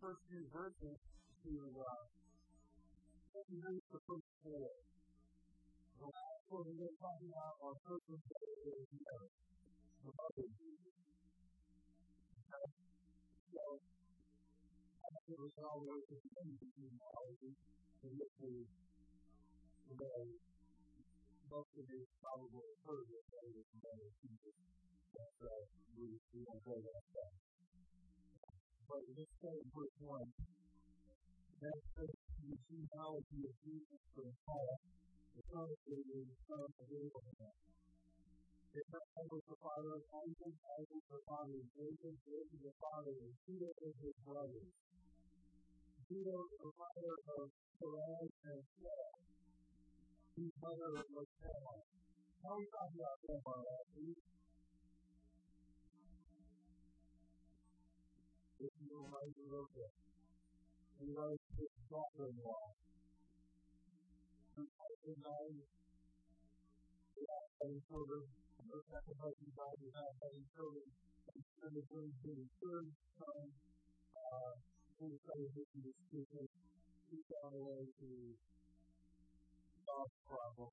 first few verses to uh, the first four. The last one we're going to talk about our first one is Mary, the of Jesus. Okay? So, absolutely all the way to the end of genealogy to get to today. Most of you probably heard it was the of Jesus. But uh, we, we won't go that far. But let's start in verse 1. That's the genealogy of Jesus from Paul, the son of David, the son of Abraham. Abraham was the father of Isaac, Isaac the father of Jacob, Jacob the father of Judah and his brothers. Judah the father of Perez and Zerah. His mother was Tamar. How we talking about Tamar last? If you remember, you wrote this. He wrote his without having children. Her second husband died without having children. And it brings to the third son, uh, who decided he was stupid. He found a way to solve the problem.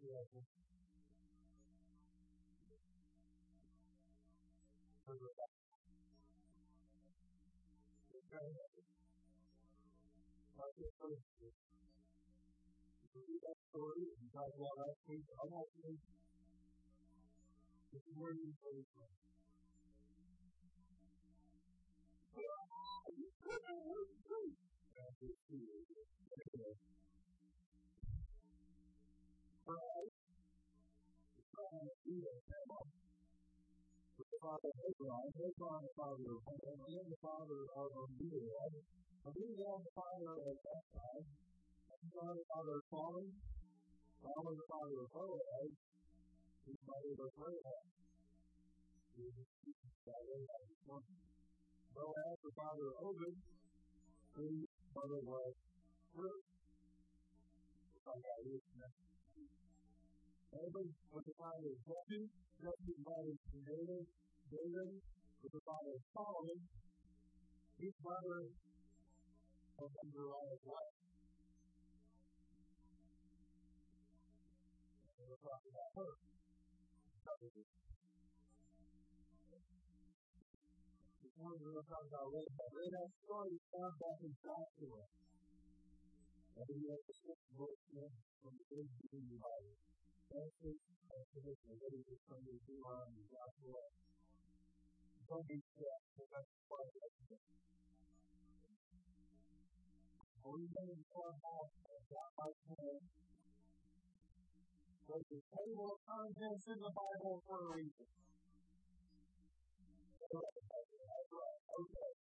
Yeah. Like this first read that story and talk about last week. I'm not going to where you go from. Father Abraham, Abraham the father of Ham, and the father of Abiel, Abiel the father of Esai, Esai the father of Salmon, Salmon the father of Boaz, his mother was Rahab. Boaz the father of Obed, whose mother was Ruth. Obed was the father of Jesse, mother was David, David was the father of Solomon, his mother was Uriah's wife. We're talking about her. Morning we're going to talk about Rahab. Rahab's story is found back in Joshua. And we have the six books from the Big Blue Bible. Genesis, Exodus, Leviticus, Numbers, Deuteronomy, There's a table of contents in the Bible for a reason. Okay.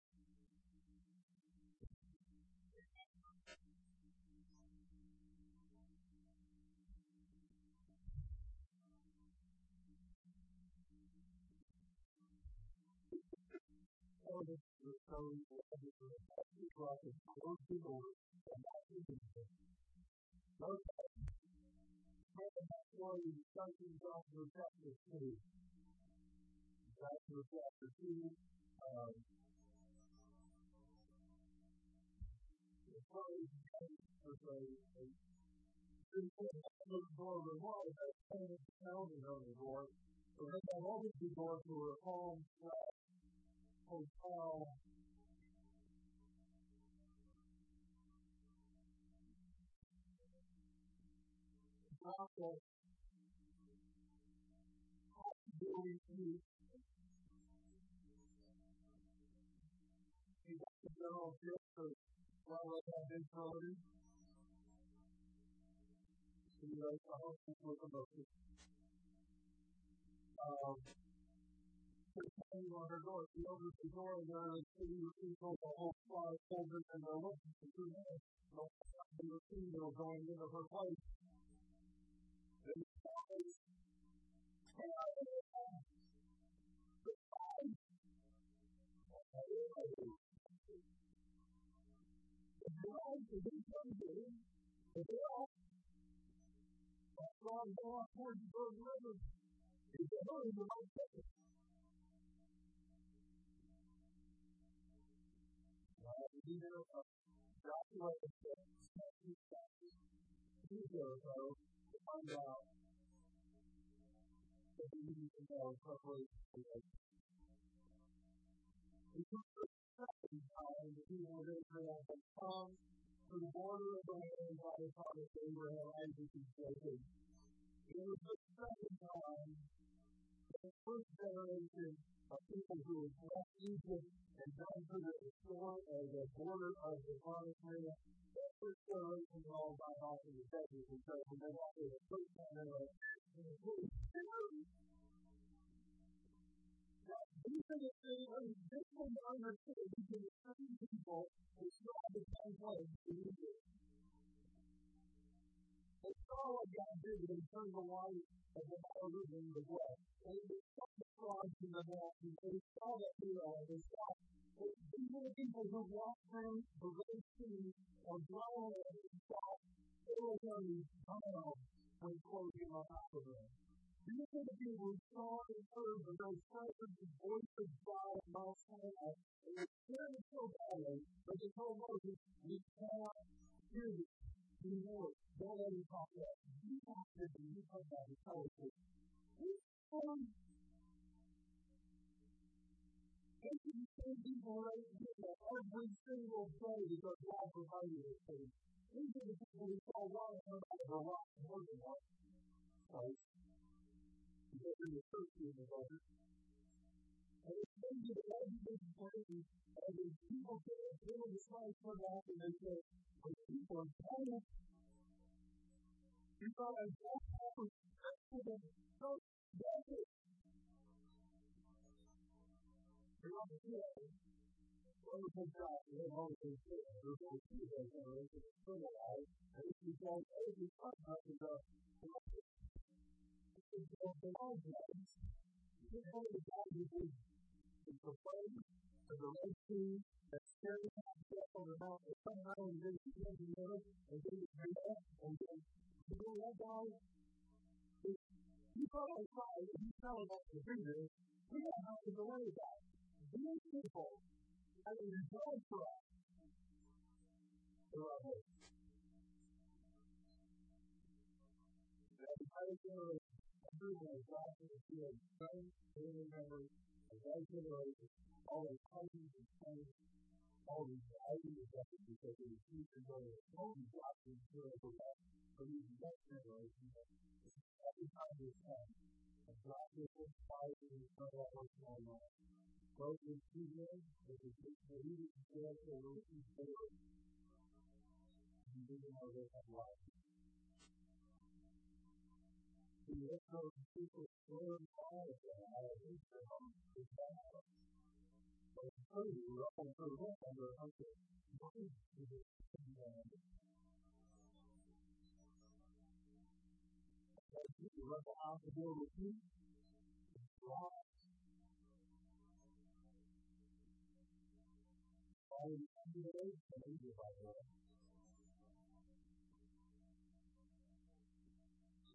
So this is the story of the cross of those people and not even those that story starts in Joshua chapter 2. Joshua chapter 2, um, the story is a the the that painted the mountain on the door. So they have all these doors who were home, hotel, to you general. Um, depending on her door, she opens the door and there are three people, the whole five children, and they're looking for two men. So the female going into her place. And the river. He said, "Oh, you're right there." Leader of Joshua and the chapter. Two Jericho to find out that we need to know preparation for this. We took the second the people of had come to the border of the land by the promise of Abraham, Isaac, and Jacob. It was the second time the first generation of people who had left Egypt and gone to the shore the border of the promised land. That all the desert because when they got to the first time they were these are the things, same people the same Egypt. They saw what God did when He turned the light of the Nile River into blood. And they saw the frogs in the mountain. They saw the hero. They saw these are the people who walked through the Red Sea or drowned and saw Pharaoh's tunnel when closing on top of them. These are the people who saw and heard the most presence voice of God at Mount Sinai. And they scared them so badly that they told Moses, we cannot hear this anymore. Don't let him talk. You talk to him. You tell us this. Same people right here every single day because God provided. These are the people out of a heard the water. Right? Because in the church in the water. And it's been to the everyday place and the people get a little the sun come out and they say, the people are dying. You got a walk over to the church desert. You're on the hill. Wonderful God, you have always been there. There's no two of those that still alive. And if you don't, every time up in the the long ones, you know the God who is the flame and the Red Sea that death on the mountain. Somehow and then the middle and then bring up and then you know that guy. You go outside and you tell about the we don't have to delay that. These people that is done for us. There are hope. Every generation, everyone is to a member, a young generation, all the countries and all these ideas that we because of the future generation, all these watching to us for these next generations. Every time we come, a black people fighting in front of our life. Both in Tuesday, with the leaders of the Revolution, forward. And living our way of life. We look people learn all of Israel the the you, the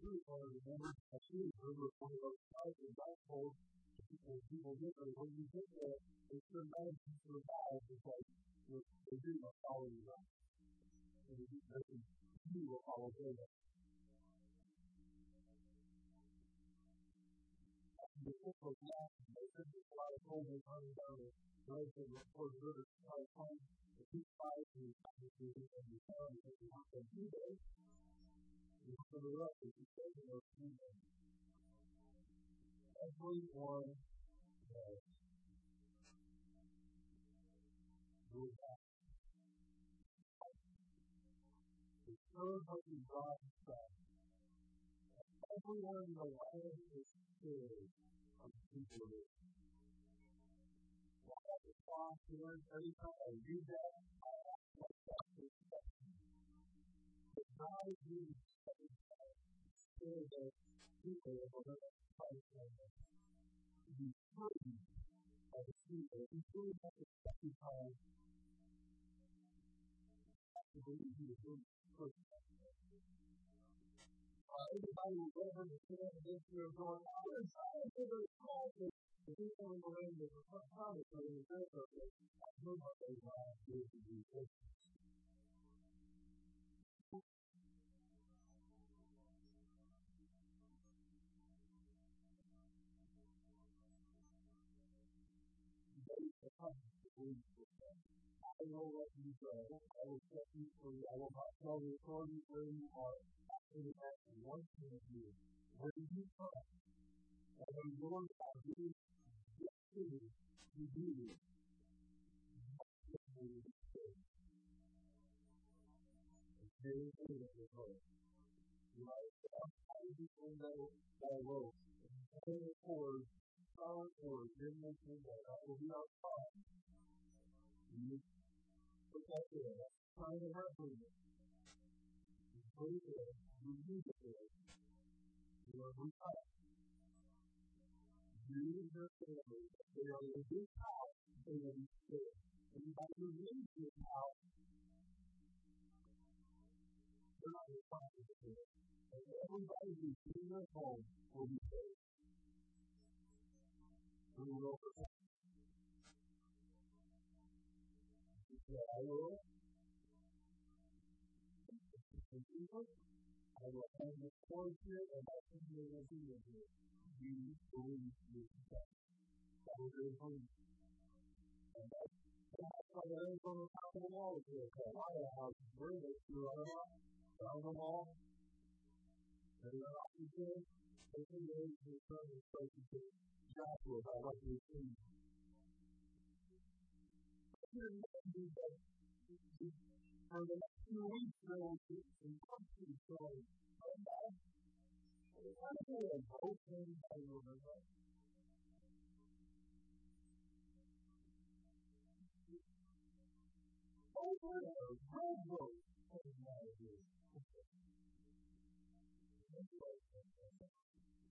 the way. True, I remember, I truly remember one of those times in that cold, people, people get there, when you get there, it's their medicine to survive because they do not follow you right. And they do nothing, you will follow them. The book of Acts, they said a of and and and and and. Up if you say to those. Everyone does. Do that. The third of the God said, everyone in the land is scared of people. Why the cross every time I read that, I ask myself this question. If God is really scared of people of the Christ to be free of the people, if he's really not the second time, to believe he is really the first time. Uh, everybody will go over the stand against you and going, oh, it's all over the call to the people in the land of the promise of the America. I know what they want to do to you. I will let you go. I will set you free. I will not tell the authority where you are. Is actually one thing of you. Where you come. And when Lord God gives this to you, do it. Very good the do that the this that will That there. That's kind of. You put it use it there. You are retired. You use your family. They are in this house. They will be there. And you this house. They're not for it. And everybody who's in their home will be saved. We will. I will I will hang the cord here and I think you will be with you. You believe you can. That was very funny. And that's why there is on the top of the wall here. So a lot of houses were they threw on them, found them all. And they're not good. They think they need to turn this place into Joshua by what For the next few weeks, there will be some country stories. It's kind of a open remember. Over there, railroad came out of here. A street down there. Every few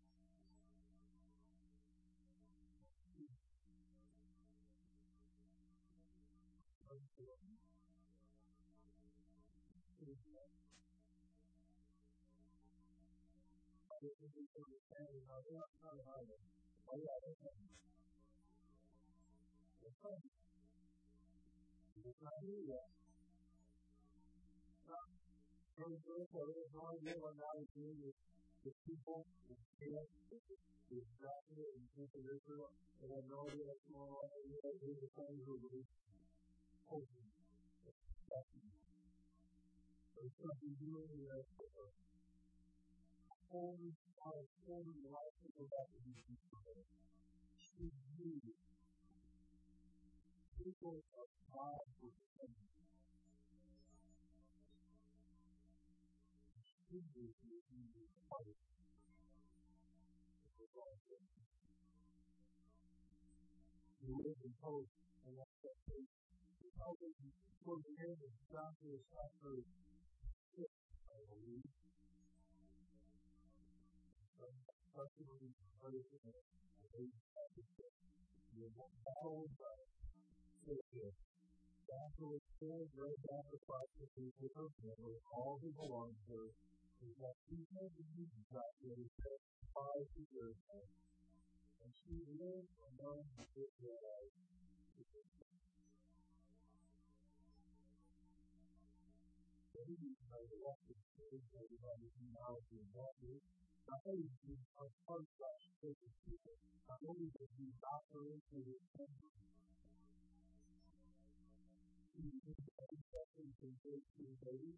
The people, the spirit, the exactly in terms of Israel, they had no idea what's going on. They had the same who holding expecting. There's something really there for us. Holding our holding life to go back to the future. She's you. People of God were changed. Jesus is in your heart. It's a long He lived in hope and expectation. Helping for the end of Joshua's suffering. I believe customers started to they the battle of Satan. Joshua was killed right after fighting the people of Israel, all who belonged to her. Is that people who dead five years ago. And she lived among the Israelites. By the genealogy of David not only did he confront such wicked people, not only did he doctor into his kingdom, he did everything to break his baby.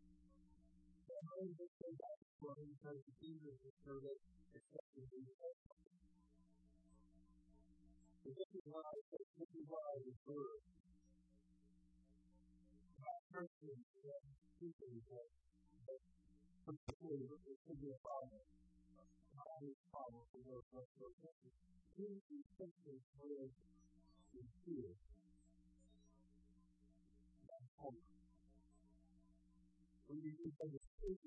do so the could be a problem. Not a problem of us who are Christians. Who is Christians live in fear and hope. When you think of it's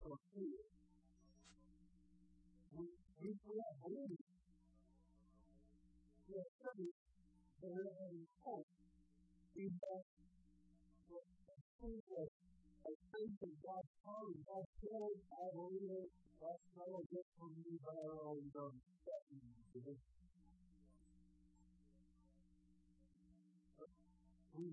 for. We, we having hope God's heart, God's done. We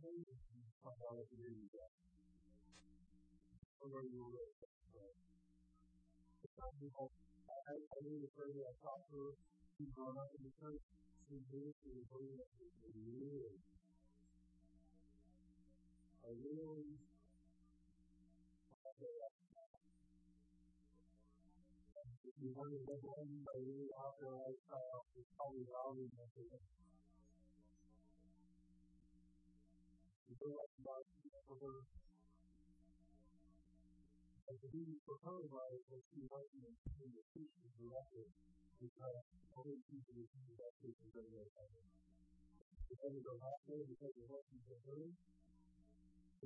I talked to, he brought up in the church, he did it, he was really, really, I really, if you You feel like about over as the duty for her life was she wasn't in the Christian director because only people who do that Christian director. Because of the last day, because of what she's doing,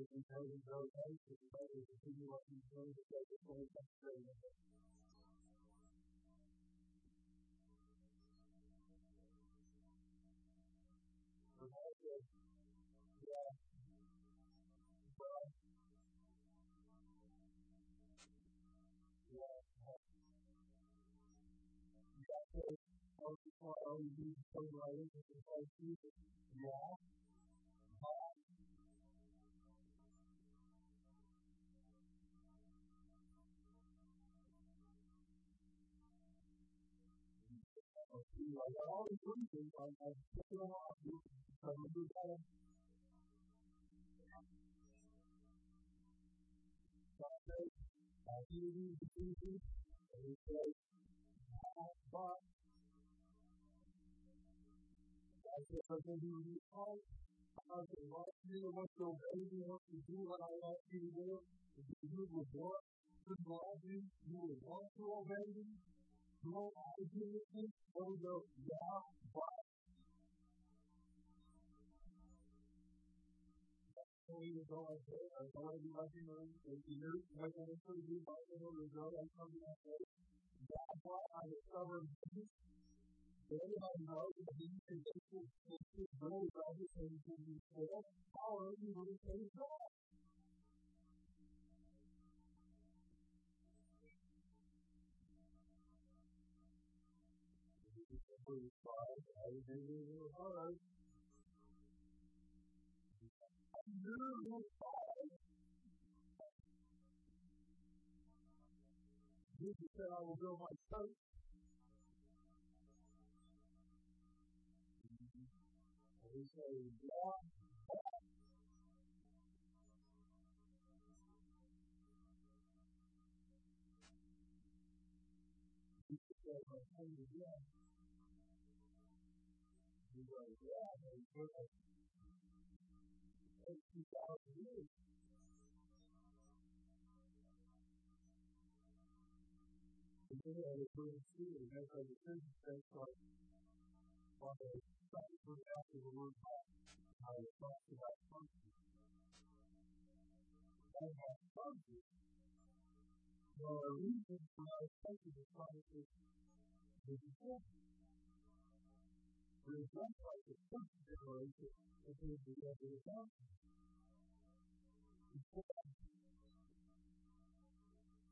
if he doesn't go right, if he doesn't continue what he's doing, because it's only frustrating. As a place to use. Yeah. But, you know, like all these reasons, like, get them off. You can do that. Sunday, I hear you, Jesus, and but I something you need to call. I said, what you want to obey me, what to do what I ask you to do, if you would want love me, you would want to obey me, you want do with me, what we go, but so we would go like I want you know, if you I want to you you like something like that. That's why I discovered this. Everybody knows that these conditions is really rather than to be fair. How are you going to say God? Please, God, everything is hard. You Jesus said, I will build my church. Jesus said, my son is yeah. They had a good student, as I was that's like, on the second verse after the word how it talks about function. And that function, there are reasons for our function to function is important. It is just like the first generation that is the end of the function.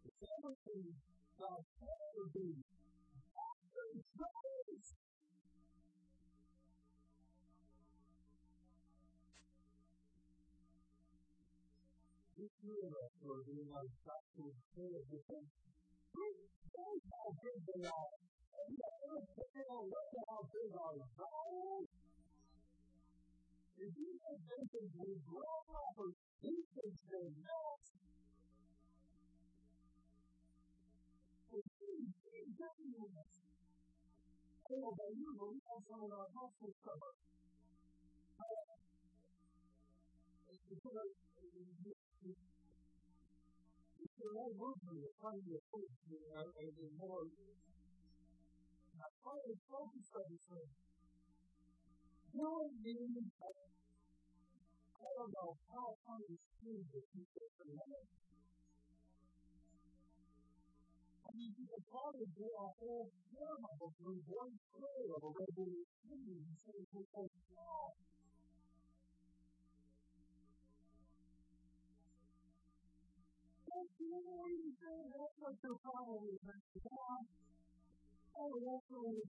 It's everything God ever do after His. This year, is how big they are. And you you think they can be grown up working, they're trying to put a more. I try to focus on this thing. No means I don't know how I understand this people for life. I mean, you could probably do a whole sermon through one prayer of a regular opinion and say, people, wow. That's the only thing that's what you're probably thinking. Oh, that's really,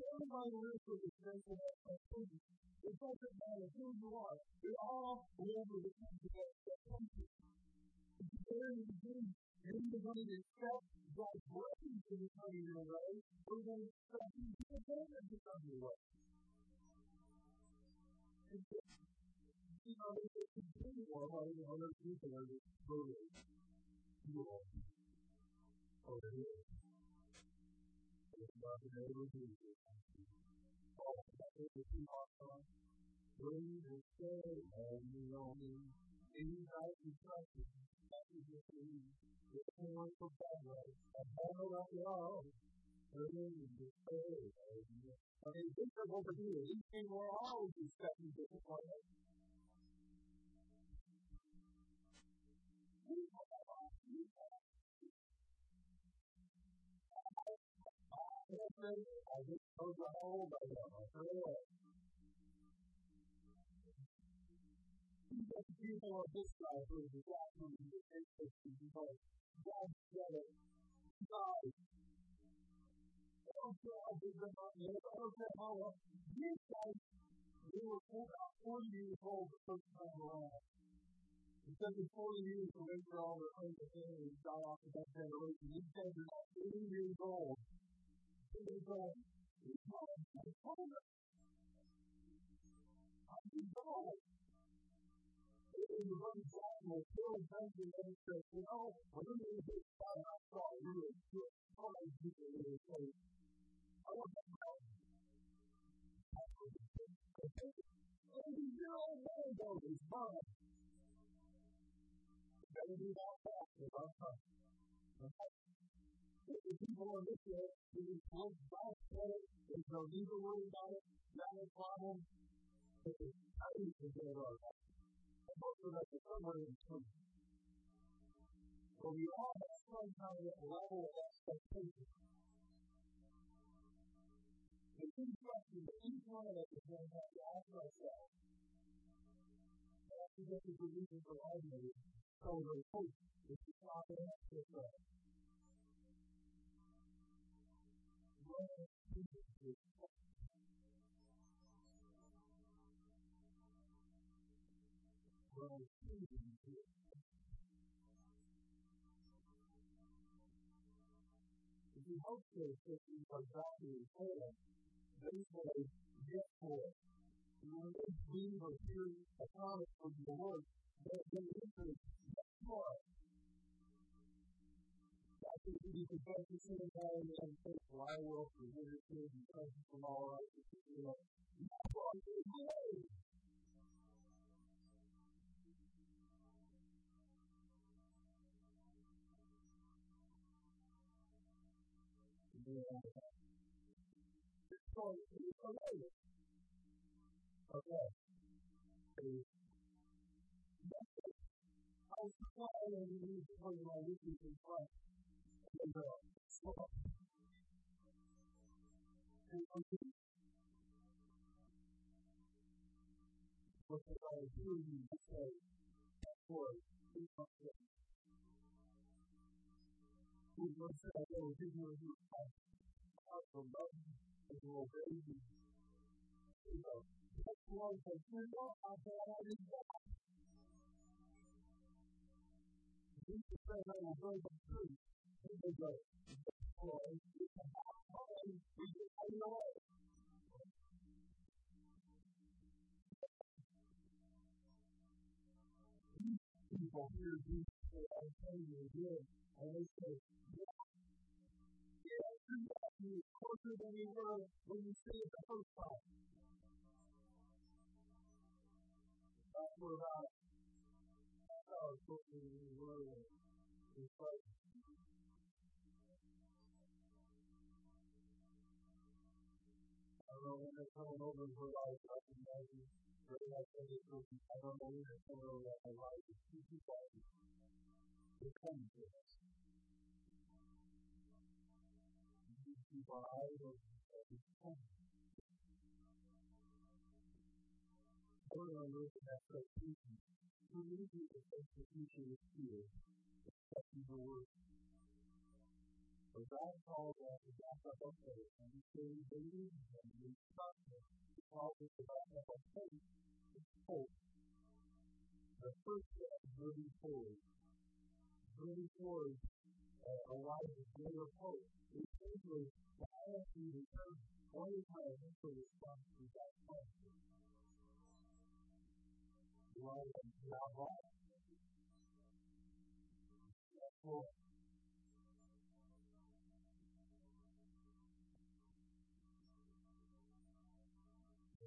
So everybody lives with this sense of expectation. It doesn't matter who you are. We all live with a sense of expectation. It's very easy. Maybe you're going to accept God's blessings to come your way. We're going to accept His disappointment to come your way. And so, you know, they just continue on like other people are just totally cool. Over here. It's not the neighbor who Breathe and stay and you know me. These are the practice. That is the thing. The point of battle. A battle of love. Breathe and stay and you know. I mean, think of over here. These people are always expecting disappointment. I just close the hole by the people on this are walking in the faces because God. God. I. I how well. These guys, they were about 40 years old the first time around. Took them 40 years wait for all their own family to die off of that generation. These guys are 80 years old. And they're going, I told them. I told them in the book of Samuel, Phil Benson and said, you know, when you read this time, I saw you good. All those people really say, I want to know. Eighty year old man goes, it's fine. Better do that faster, huh? The people on this day, they just look back at it, there's no need to worry about it, not a problem. I need to get it all right most of us are somewhere in between. But we all have some kind of level of expectation. The two questions that each one of us is going to have to ask ourselves after this is the reason for arguing so the hope is to stop and ask yourself. To. If you hope those systems are godly fail, they say, therefore, they believe or hear a promise from the Lord, they they answer, therefore. I think we need to put the same way and say, well, I will forgive your sins and cleanse from all righteousness. You know, that's what I'm doing It's going to be familiar. Okay. I was trying to use what I hear you say, Lord, please don't say. We will say, I will give you a new life. I will love you and will obey you. You know, that's why I you know, I thought I didn't die. Jesus said, I will go the truth. He will go. Lord, you can have fun. You can have your way. People hear Jesus say, I tell you again, and they say, yeah, yeah, you are closer than you were when you said it the first time. That's where I, I was closer than you were when you don't know when they're coming over for life, I can imagine. But I said it, I don't know when they're coming over for life. Two people are coming to us. People are idols of this time. We're going to look at that persecution. Who knew the persecution was here? Accepting the word. But God called us to back up our faith, and we say we believe in Him, we trust Him. He calls us to back up our faith. It's hope. The first step is moving forward. Moving forward uh, arises greater hope. It's simply to ask you to turn what is my initial response to that question? Do I allow God? Therefore, I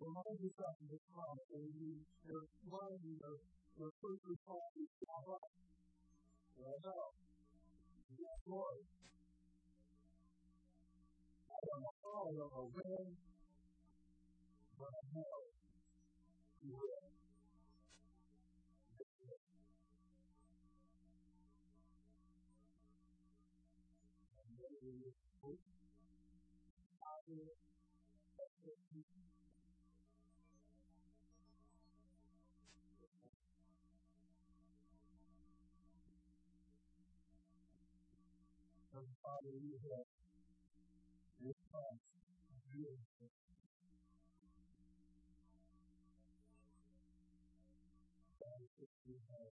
Remind yourself of the promise and you are reminding of your first response to God Christ. Well, no. Yes, Lord. I don't know how I don't know when, but I know you will. Thank you. We will hope, power, expectation, and Father, you have your promise. You have promised that you have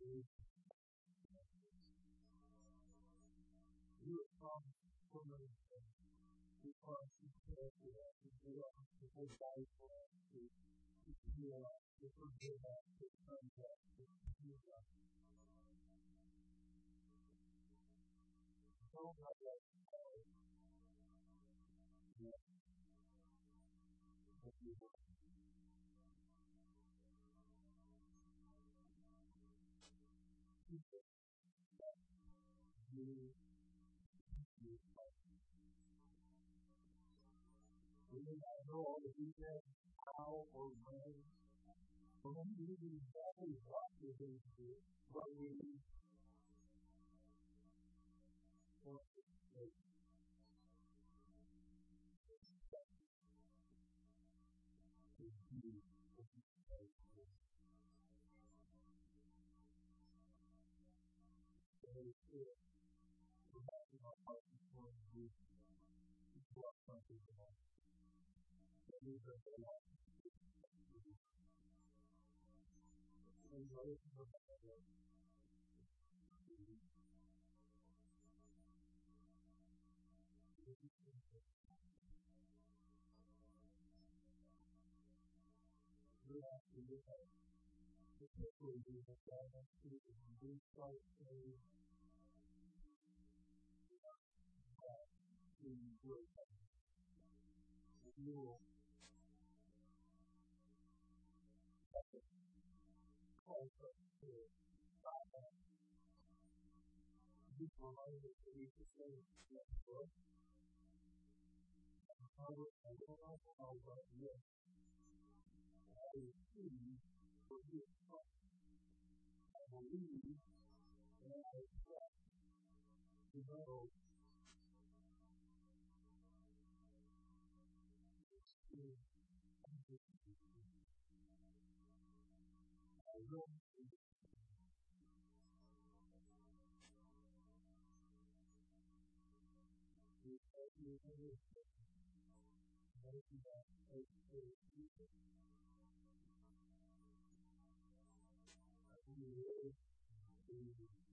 your You have promised so many things. You promised to care for us, to do us, to provide for us, to to heal us, to forgive us, to cleanse us, to heal us. You, we may not know all the details, how or when, but we need exactly what we're going to do, what we need it to take. is you, We have to look at particularly the requirement to restart a that in great renewal. Calls us to stop that. Be reminded that we should say, yes, Lord. I will, I will, I will, yes. I receive for his trust. I believe and I trust to know I will Thank you.